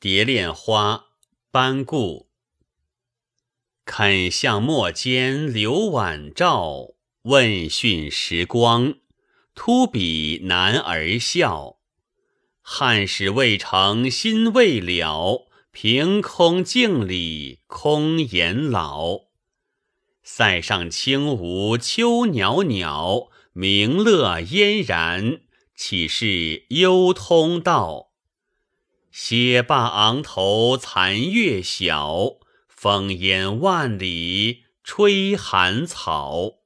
蝶恋花，班固。肯向墨间留晚照，问讯时光，突比男儿笑。汉室未成心未了，凭空镜里空言老。塞上轻舞秋袅袅，明乐嫣然，岂是幽通道？歇罢昂头残月晓，风烟万里吹寒草。